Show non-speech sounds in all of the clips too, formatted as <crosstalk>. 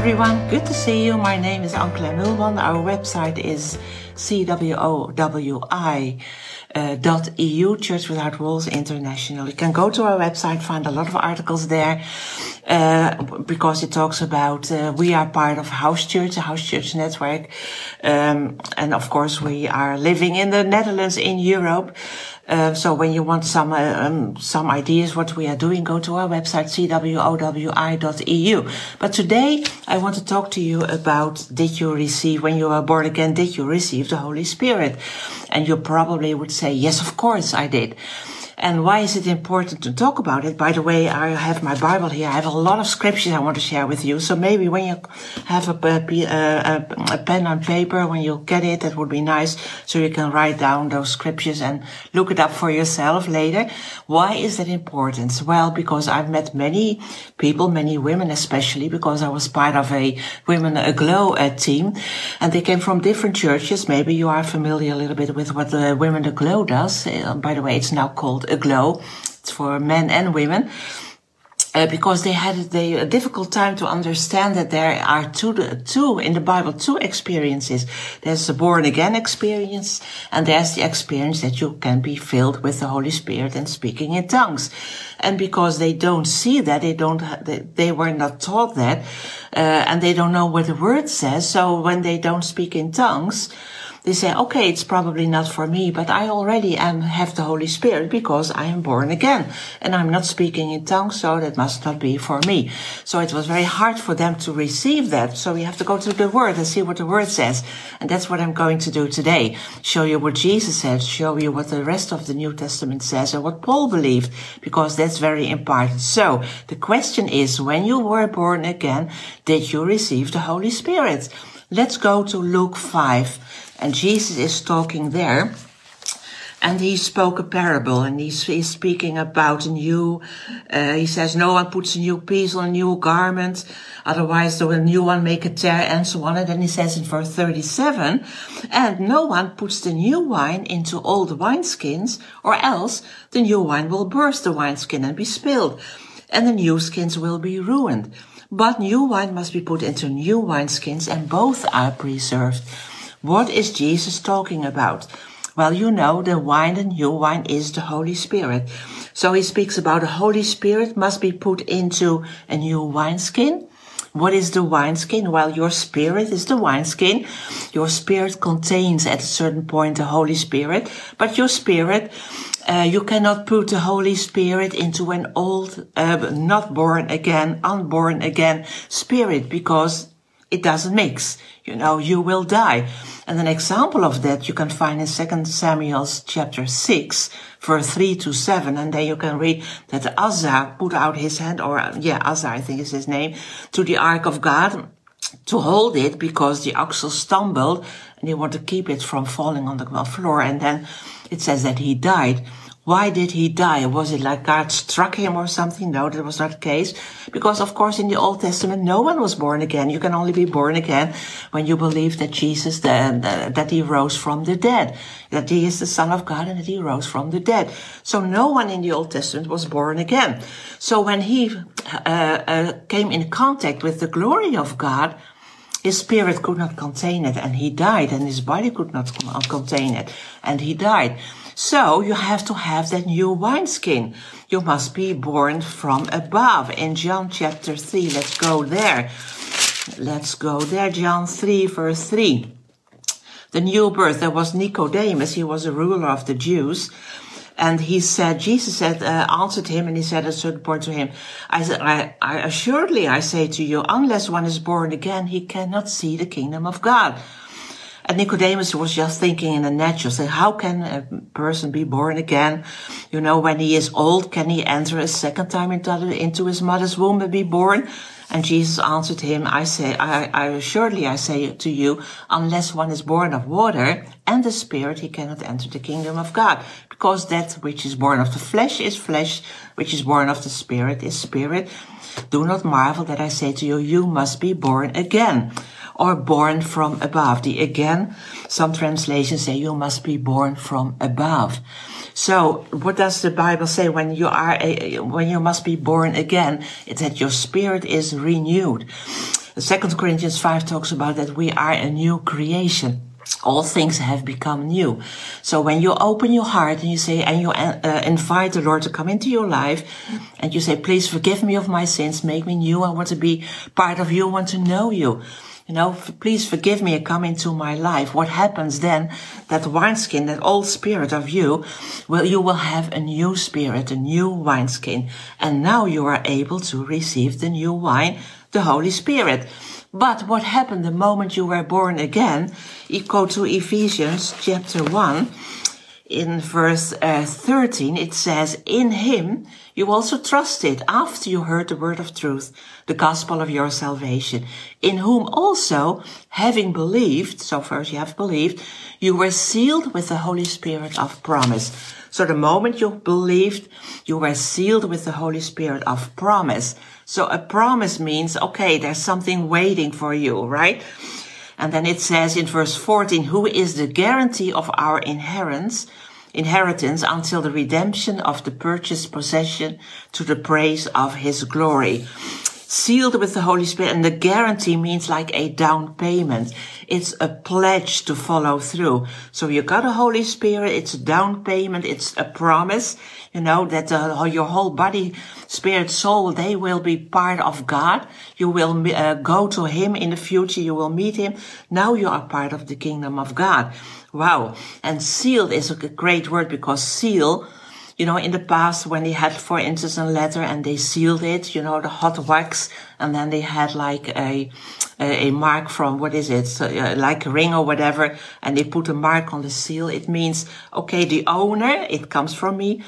everyone, good to see you. My name is Ank Kleinmeulman. Our website is cwowi uh, dot EU, Church Without Walls International. You can go to our website, find a lot of articles there, uh, because it talks about, uh, we are part of House Church, a House Church network. Um, and of course we are living in the Netherlands in Europe. Uh, so when you want some uh, um, some ideas what we are doing, go to our website cwowi.eu. But today I want to talk to you about did you receive when you were born again? Did you receive the Holy Spirit? And you probably would say yes, of course I did. And why is it important to talk about it? By the way, I have my Bible here. I have a lot of scriptures I want to share with you. So maybe when you have a, a, a, pen and paper, when you get it, that would be nice. So you can write down those scriptures and look it up for yourself later. Why is that important? Well, because I've met many people, many women especially, because I was part of a Women Aglow uh, team and they came from different churches. Maybe you are familiar a little bit with what the Women Aglow does. Uh, by the way, it's now called Aglow. It's for men and women. Uh, because they had they, a difficult time to understand that there are two, two in the Bible, two experiences. There's the born again experience, and there's the experience that you can be filled with the Holy Spirit and speaking in tongues. And because they don't see that, they don't, they, they were not taught that, uh, and they don't know what the word says. So when they don't speak in tongues, they say, okay, it's probably not for me, but I already am, have the Holy Spirit because I am born again and I'm not speaking in tongues. So that must not be for me. So it was very hard for them to receive that. So we have to go to the word and see what the word says. And that's what I'm going to do today. Show you what Jesus said, show you what the rest of the New Testament says and what Paul believed, because that's very important. So the question is, when you were born again, did you receive the Holy Spirit? Let's go to Luke 5 and Jesus is talking there. And he spoke a parable and he's, he's speaking about a new, uh, he says, no one puts a new piece on a new garment. Otherwise the new one make a tear and so on. And then he says in verse 37, and no one puts the new wine into old wineskins or else the new wine will burst the wineskin and be spilled and the new skins will be ruined. But new wine must be put into new wineskins and both are preserved. What is Jesus talking about? Well, you know, the wine, the new wine is the Holy Spirit. So he speaks about the Holy Spirit must be put into a new wineskin. What is the wineskin? Well, your spirit is the wineskin. Your spirit contains at a certain point the Holy Spirit, but your spirit, uh, you cannot put the Holy Spirit into an old, uh, not born again, unborn again spirit because it doesn't mix. You know, you will die. And an example of that you can find in 2 Samuel chapter 6, verse 3 to 7. And then you can read that Uzzah put out his hand, or yeah, Uzzah, I think is his name, to the ark of God to hold it because the ox stumbled and he wanted to keep it from falling on the floor. And then it says that he died. Why did he die? Was it like God struck him or something? No, that was not the case. Because of course in the Old Testament, no one was born again. You can only be born again when you believe that Jesus, that he rose from the dead, that he is the Son of God and that he rose from the dead. So no one in the Old Testament was born again. So when he uh, uh, came in contact with the glory of God, his spirit could not contain it and he died and his body could not uh, contain it and he died. So you have to have that new wineskin. You must be born from above. In John chapter 3, let's go there. Let's go there. John 3, verse 3. The new birth, there was Nicodemus. He was a ruler of the Jews. And he said, Jesus said, uh, answered him, and he said at a certain point to him, I said, I, I assuredly I say to you, unless one is born again, he cannot see the kingdom of God. And Nicodemus was just thinking in the natural, say, how can a person be born again? You know, when he is old, can he enter a second time into, into his mother's womb and be born? And Jesus answered him, I say, I, I assuredly I say to you, unless one is born of water and the spirit, he cannot enter the kingdom of God. Because that which is born of the flesh is flesh, which is born of the spirit is spirit. Do not marvel that I say to you, you must be born again or born from above. The again, some translations say you must be born from above. So what does the Bible say when you are, a, when you must be born again? It's that your spirit is renewed. Second Corinthians 5 talks about that we are a new creation all things have become new. So when you open your heart and you say, and you uh, invite the Lord to come into your life and you say, please forgive me of my sins, make me new. I want to be part of you. I want to know you. You know, please forgive me and come into my life. What happens then? That wineskin, that old spirit of you, well, you will have a new spirit, a new wineskin. And now you are able to receive the new wine, the Holy Spirit. But what happened the moment you were born again? You go to Ephesians chapter 1. In verse uh, 13, it says, In him you also trusted after you heard the word of truth, the gospel of your salvation, in whom also, having believed, so first you have believed, you were sealed with the Holy Spirit of promise. So the moment you believed, you were sealed with the Holy Spirit of promise. So a promise means, okay, there's something waiting for you, right? And then it says in verse 14, who is the guarantee of our inheritance, inheritance until the redemption of the purchased possession to the praise of his glory sealed with the Holy Spirit. And the guarantee means like a down payment. It's a pledge to follow through. So you got a Holy Spirit. It's a down payment. It's a promise, you know, that your whole body, spirit, soul, they will be part of God. You will uh, go to Him in the future. You will meet Him. Now you are part of the kingdom of God. Wow. And sealed is a great word because seal you know, in the past when they had, for instance, a letter and they sealed it, you know, the hot wax, and then they had like a, a, mark from, what is it, so, uh, like a ring or whatever, and they put a mark on the seal. It means, okay, the owner, it comes from me.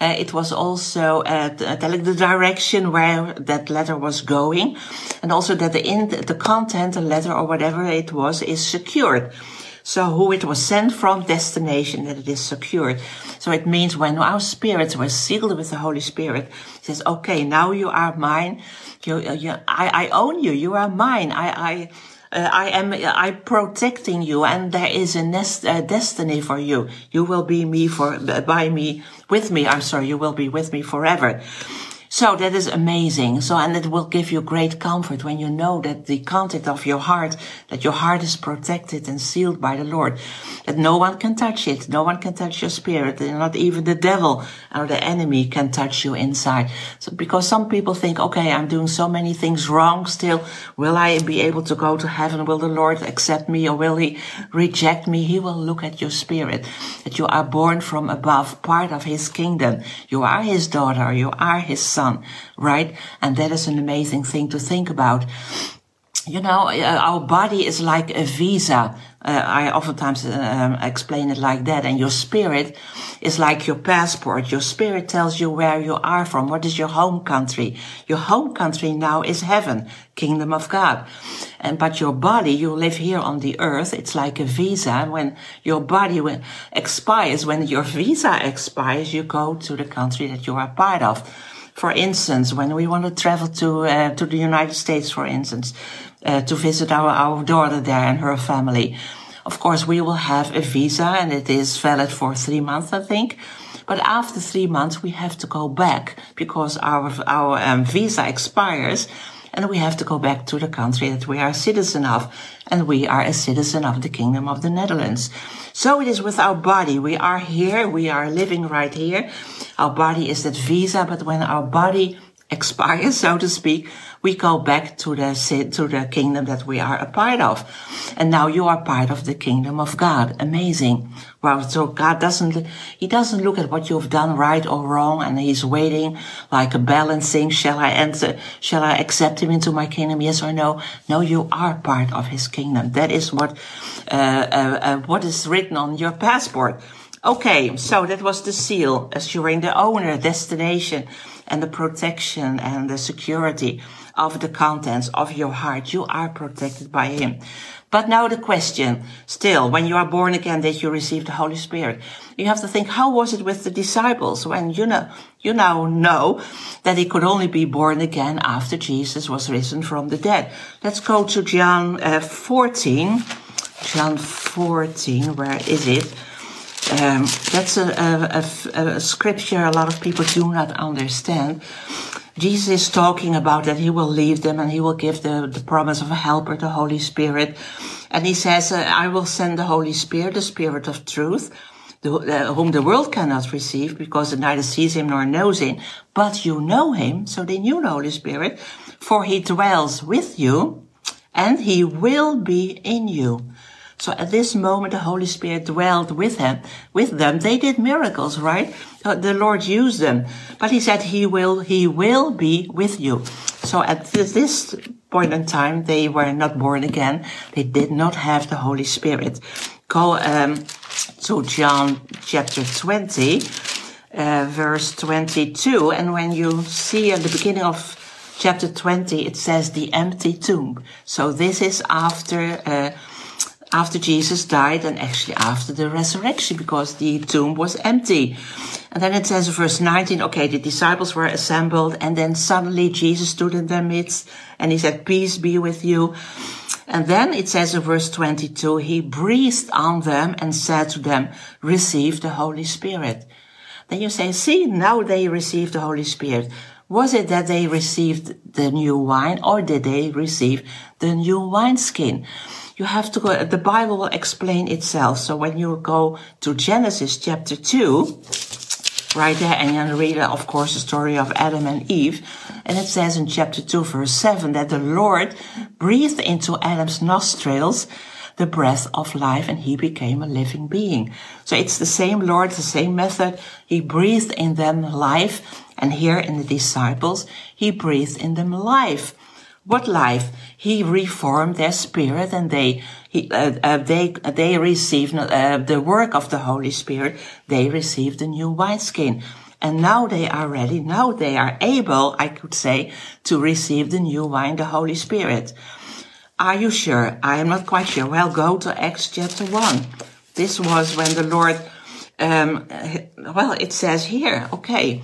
Uh, it was also uh, telling the direction where that letter was going, and also that the in the content, the letter or whatever it was, is secured. So who it was sent from, destination, that it is secured. So it means when our spirits were sealed with the Holy Spirit, it says, okay, now you are mine. You, you, I, I own you. You are mine. I, I, uh, I am I protecting you, and there is a nest, uh, destiny for you. You will be me for by me with me. I'm sorry, you will be with me forever. So that is amazing. So, and it will give you great comfort when you know that the content of your heart, that your heart is protected and sealed by the Lord, that no one can touch it. No one can touch your spirit. Not even the devil or the enemy can touch you inside. So, because some people think, okay, I'm doing so many things wrong still. Will I be able to go to heaven? Will the Lord accept me or will he reject me? He will look at your spirit, that you are born from above, part of his kingdom. You are his daughter. You are his son right? And that is an amazing thing to think about. You know, uh, our body is like a visa. Uh, I oftentimes um, explain it like that. And your spirit is like your passport. Your spirit tells you where you are from. What is your home country? Your home country now is heaven, kingdom of God. And, but your body, you live here on the earth. It's like a visa. And when your body expires, when your visa expires, you go to the country that you are part of. For instance, when we want to travel to uh, to the United States, for instance, uh, to visit our, our daughter there and her family, of course we will have a visa and it is valid for three months, I think. But after three months, we have to go back because our our um, visa expires and we have to go back to the country that we are citizen of. And we are a citizen of the Kingdom of the Netherlands. So it is with our body. We are here. We are living right here. Our body is that visa, but when our body expires, <laughs> so to speak, we go back to the to the kingdom that we are a part of. And now you are part of the kingdom of God. Amazing. Wow. So God doesn't, he doesn't look at what you've done right or wrong and he's waiting like a balancing. Shall I enter? Shall I accept him into my kingdom? Yes or no? No, you are part of his kingdom. That is what, uh, uh, uh, what is written on your passport. Okay, so that was the seal, assuring the owner, destination, and the protection and the security of the contents of your heart. You are protected by Him. But now the question, still, when you are born again, that you receive the Holy Spirit, you have to think, how was it with the disciples when you know, you now know that they could only be born again after Jesus was risen from the dead? Let's go to John uh, 14. John 14, where is it? Um, that's a, a, a, a, scripture a lot of people do not understand. Jesus is talking about that he will leave them and he will give the, the promise of a helper, the Holy Spirit. And he says, uh, I will send the Holy Spirit, the Spirit of truth, the, uh, whom the world cannot receive because it neither sees him nor knows him. But you know him, so they knew the Holy Spirit, for he dwells with you and he will be in you. So at this moment, the Holy Spirit dwelled with him, with them. They did miracles, right? Uh, the Lord used them, but he said he will, he will be with you. So at this point in time, they were not born again. They did not have the Holy Spirit. Go um, to John chapter 20, uh, verse 22. And when you see at the beginning of chapter 20, it says the empty tomb. So this is after, uh, after Jesus died and actually after the resurrection because the tomb was empty. And then it says in verse 19, okay, the disciples were assembled and then suddenly Jesus stood in their midst and he said, peace be with you. And then it says in verse 22, he breathed on them and said to them, receive the Holy Spirit. Then you say, see, now they receive the Holy Spirit. Was it that they received the new wine or did they receive the new wineskin? You have to go, the Bible will explain itself. So when you go to Genesis chapter 2, right there, and you read, of course, the story of Adam and Eve. And it says in chapter 2, verse 7, that the Lord breathed into Adam's nostrils the breath of life and he became a living being. So it's the same Lord, the same method. He breathed in them life. And here in the disciples, he breathed in them life. What life? He reformed their spirit and they, he, uh, uh, they, they received uh, the work of the Holy Spirit. They received a new wineskin. And now they are ready. Now they are able, I could say, to receive the new wine, the Holy Spirit. Are you sure? I am not quite sure. Well, go to Acts chapter 1. This was when the Lord, um, well, it says here, okay,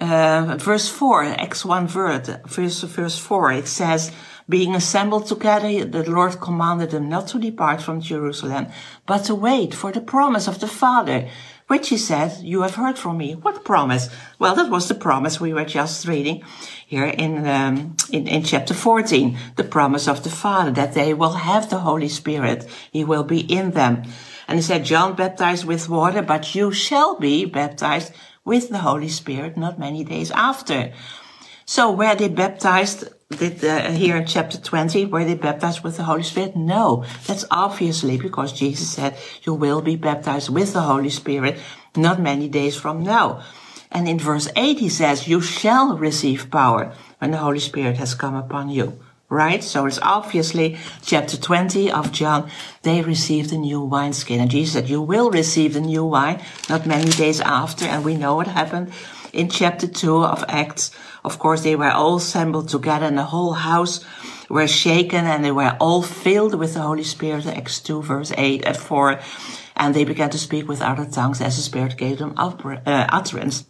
uh, verse 4, Acts 1 verse, verse, verse 4, it says, being assembled together, the Lord commanded them not to depart from Jerusalem, but to wait for the promise of the Father, which he said, you have heard from me. What promise? Well, that was the promise we were just reading here in, um, in, in chapter 14, the promise of the Father that they will have the Holy Spirit. He will be in them. And he said, John baptized with water, but you shall be baptized with the Holy Spirit not many days after. So were they baptized did, uh, here in chapter 20, were they baptized with the Holy Spirit? No, that's obviously because Jesus said, you will be baptized with the Holy Spirit not many days from now. And in verse 8, he says, you shall receive power when the Holy Spirit has come upon you. Right? So it's obviously chapter 20 of John. They received a new wineskin. And Jesus said, you will receive the new wine not many days after. And we know what happened in chapter 2 of Acts. Of course, they were all assembled together and the whole house were shaken and they were all filled with the Holy Spirit. Acts 2 verse 8 and 4. And they began to speak with other tongues as the Spirit gave them uh, utterance.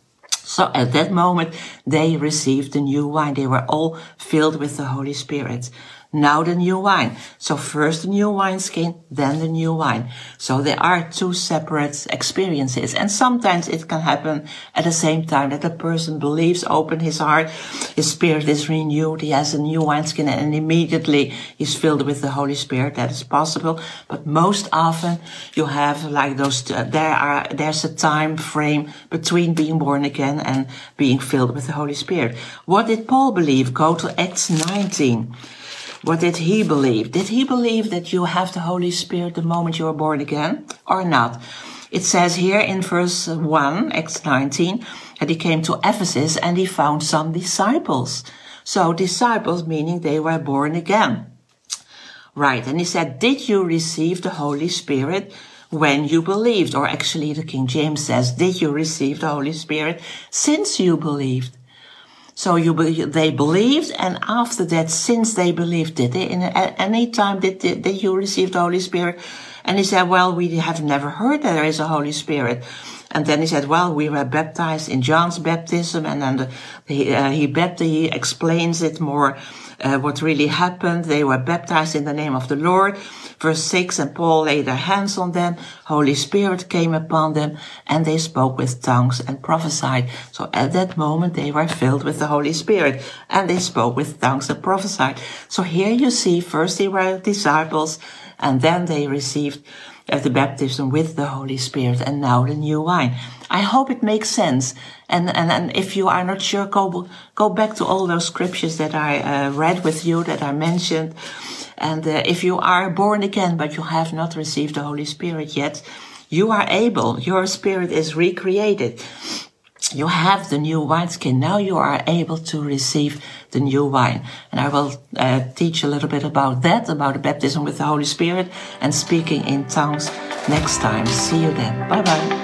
So at that moment, they received the new wine. They were all filled with the Holy Spirit. Now the new wine. So first the new wineskin, then the new wine. So there are two separate experiences. And sometimes it can happen at the same time that a person believes, open his heart, his spirit is renewed, he has a new wineskin and immediately he's filled with the Holy Spirit. That is possible. But most often you have like those, uh, there are, there's a time frame between being born again and being filled with the Holy Spirit. What did Paul believe? Go to Acts 19. What did he believe? Did he believe that you have the Holy Spirit the moment you are born again or not? It says here in verse 1, Acts 19, that he came to Ephesus and he found some disciples. So disciples meaning they were born again. Right. And he said, did you receive the Holy Spirit when you believed? Or actually the King James says, did you receive the Holy Spirit since you believed? So you they believed, and after that, since they believed, did they in any time did, did, did you receive the Holy Spirit? And he said, well, we have never heard that there is a Holy Spirit. And then he said, well, we were baptized in John's baptism. And then the, he, uh, he, he explains it more, uh, what really happened. They were baptized in the name of the Lord. Verse 6, and Paul laid their hands on them. Holy Spirit came upon them and they spoke with tongues and prophesied. So at that moment they were filled with the Holy Spirit and they spoke with tongues and prophesied. So here you see first they were disciples and then they received uh, the baptism with the Holy Spirit and now the new wine. I hope it makes sense. And, and, and if you are not sure, go, go back to all those scriptures that I uh, read with you, that I mentioned. And uh, if you are born again, but you have not received the Holy Spirit yet, you are able, your spirit is recreated. You have the new wineskin. Now you are able to receive the new wine. And I will uh, teach a little bit about that, about the baptism with the Holy Spirit and speaking in tongues next time. See you then. Bye bye.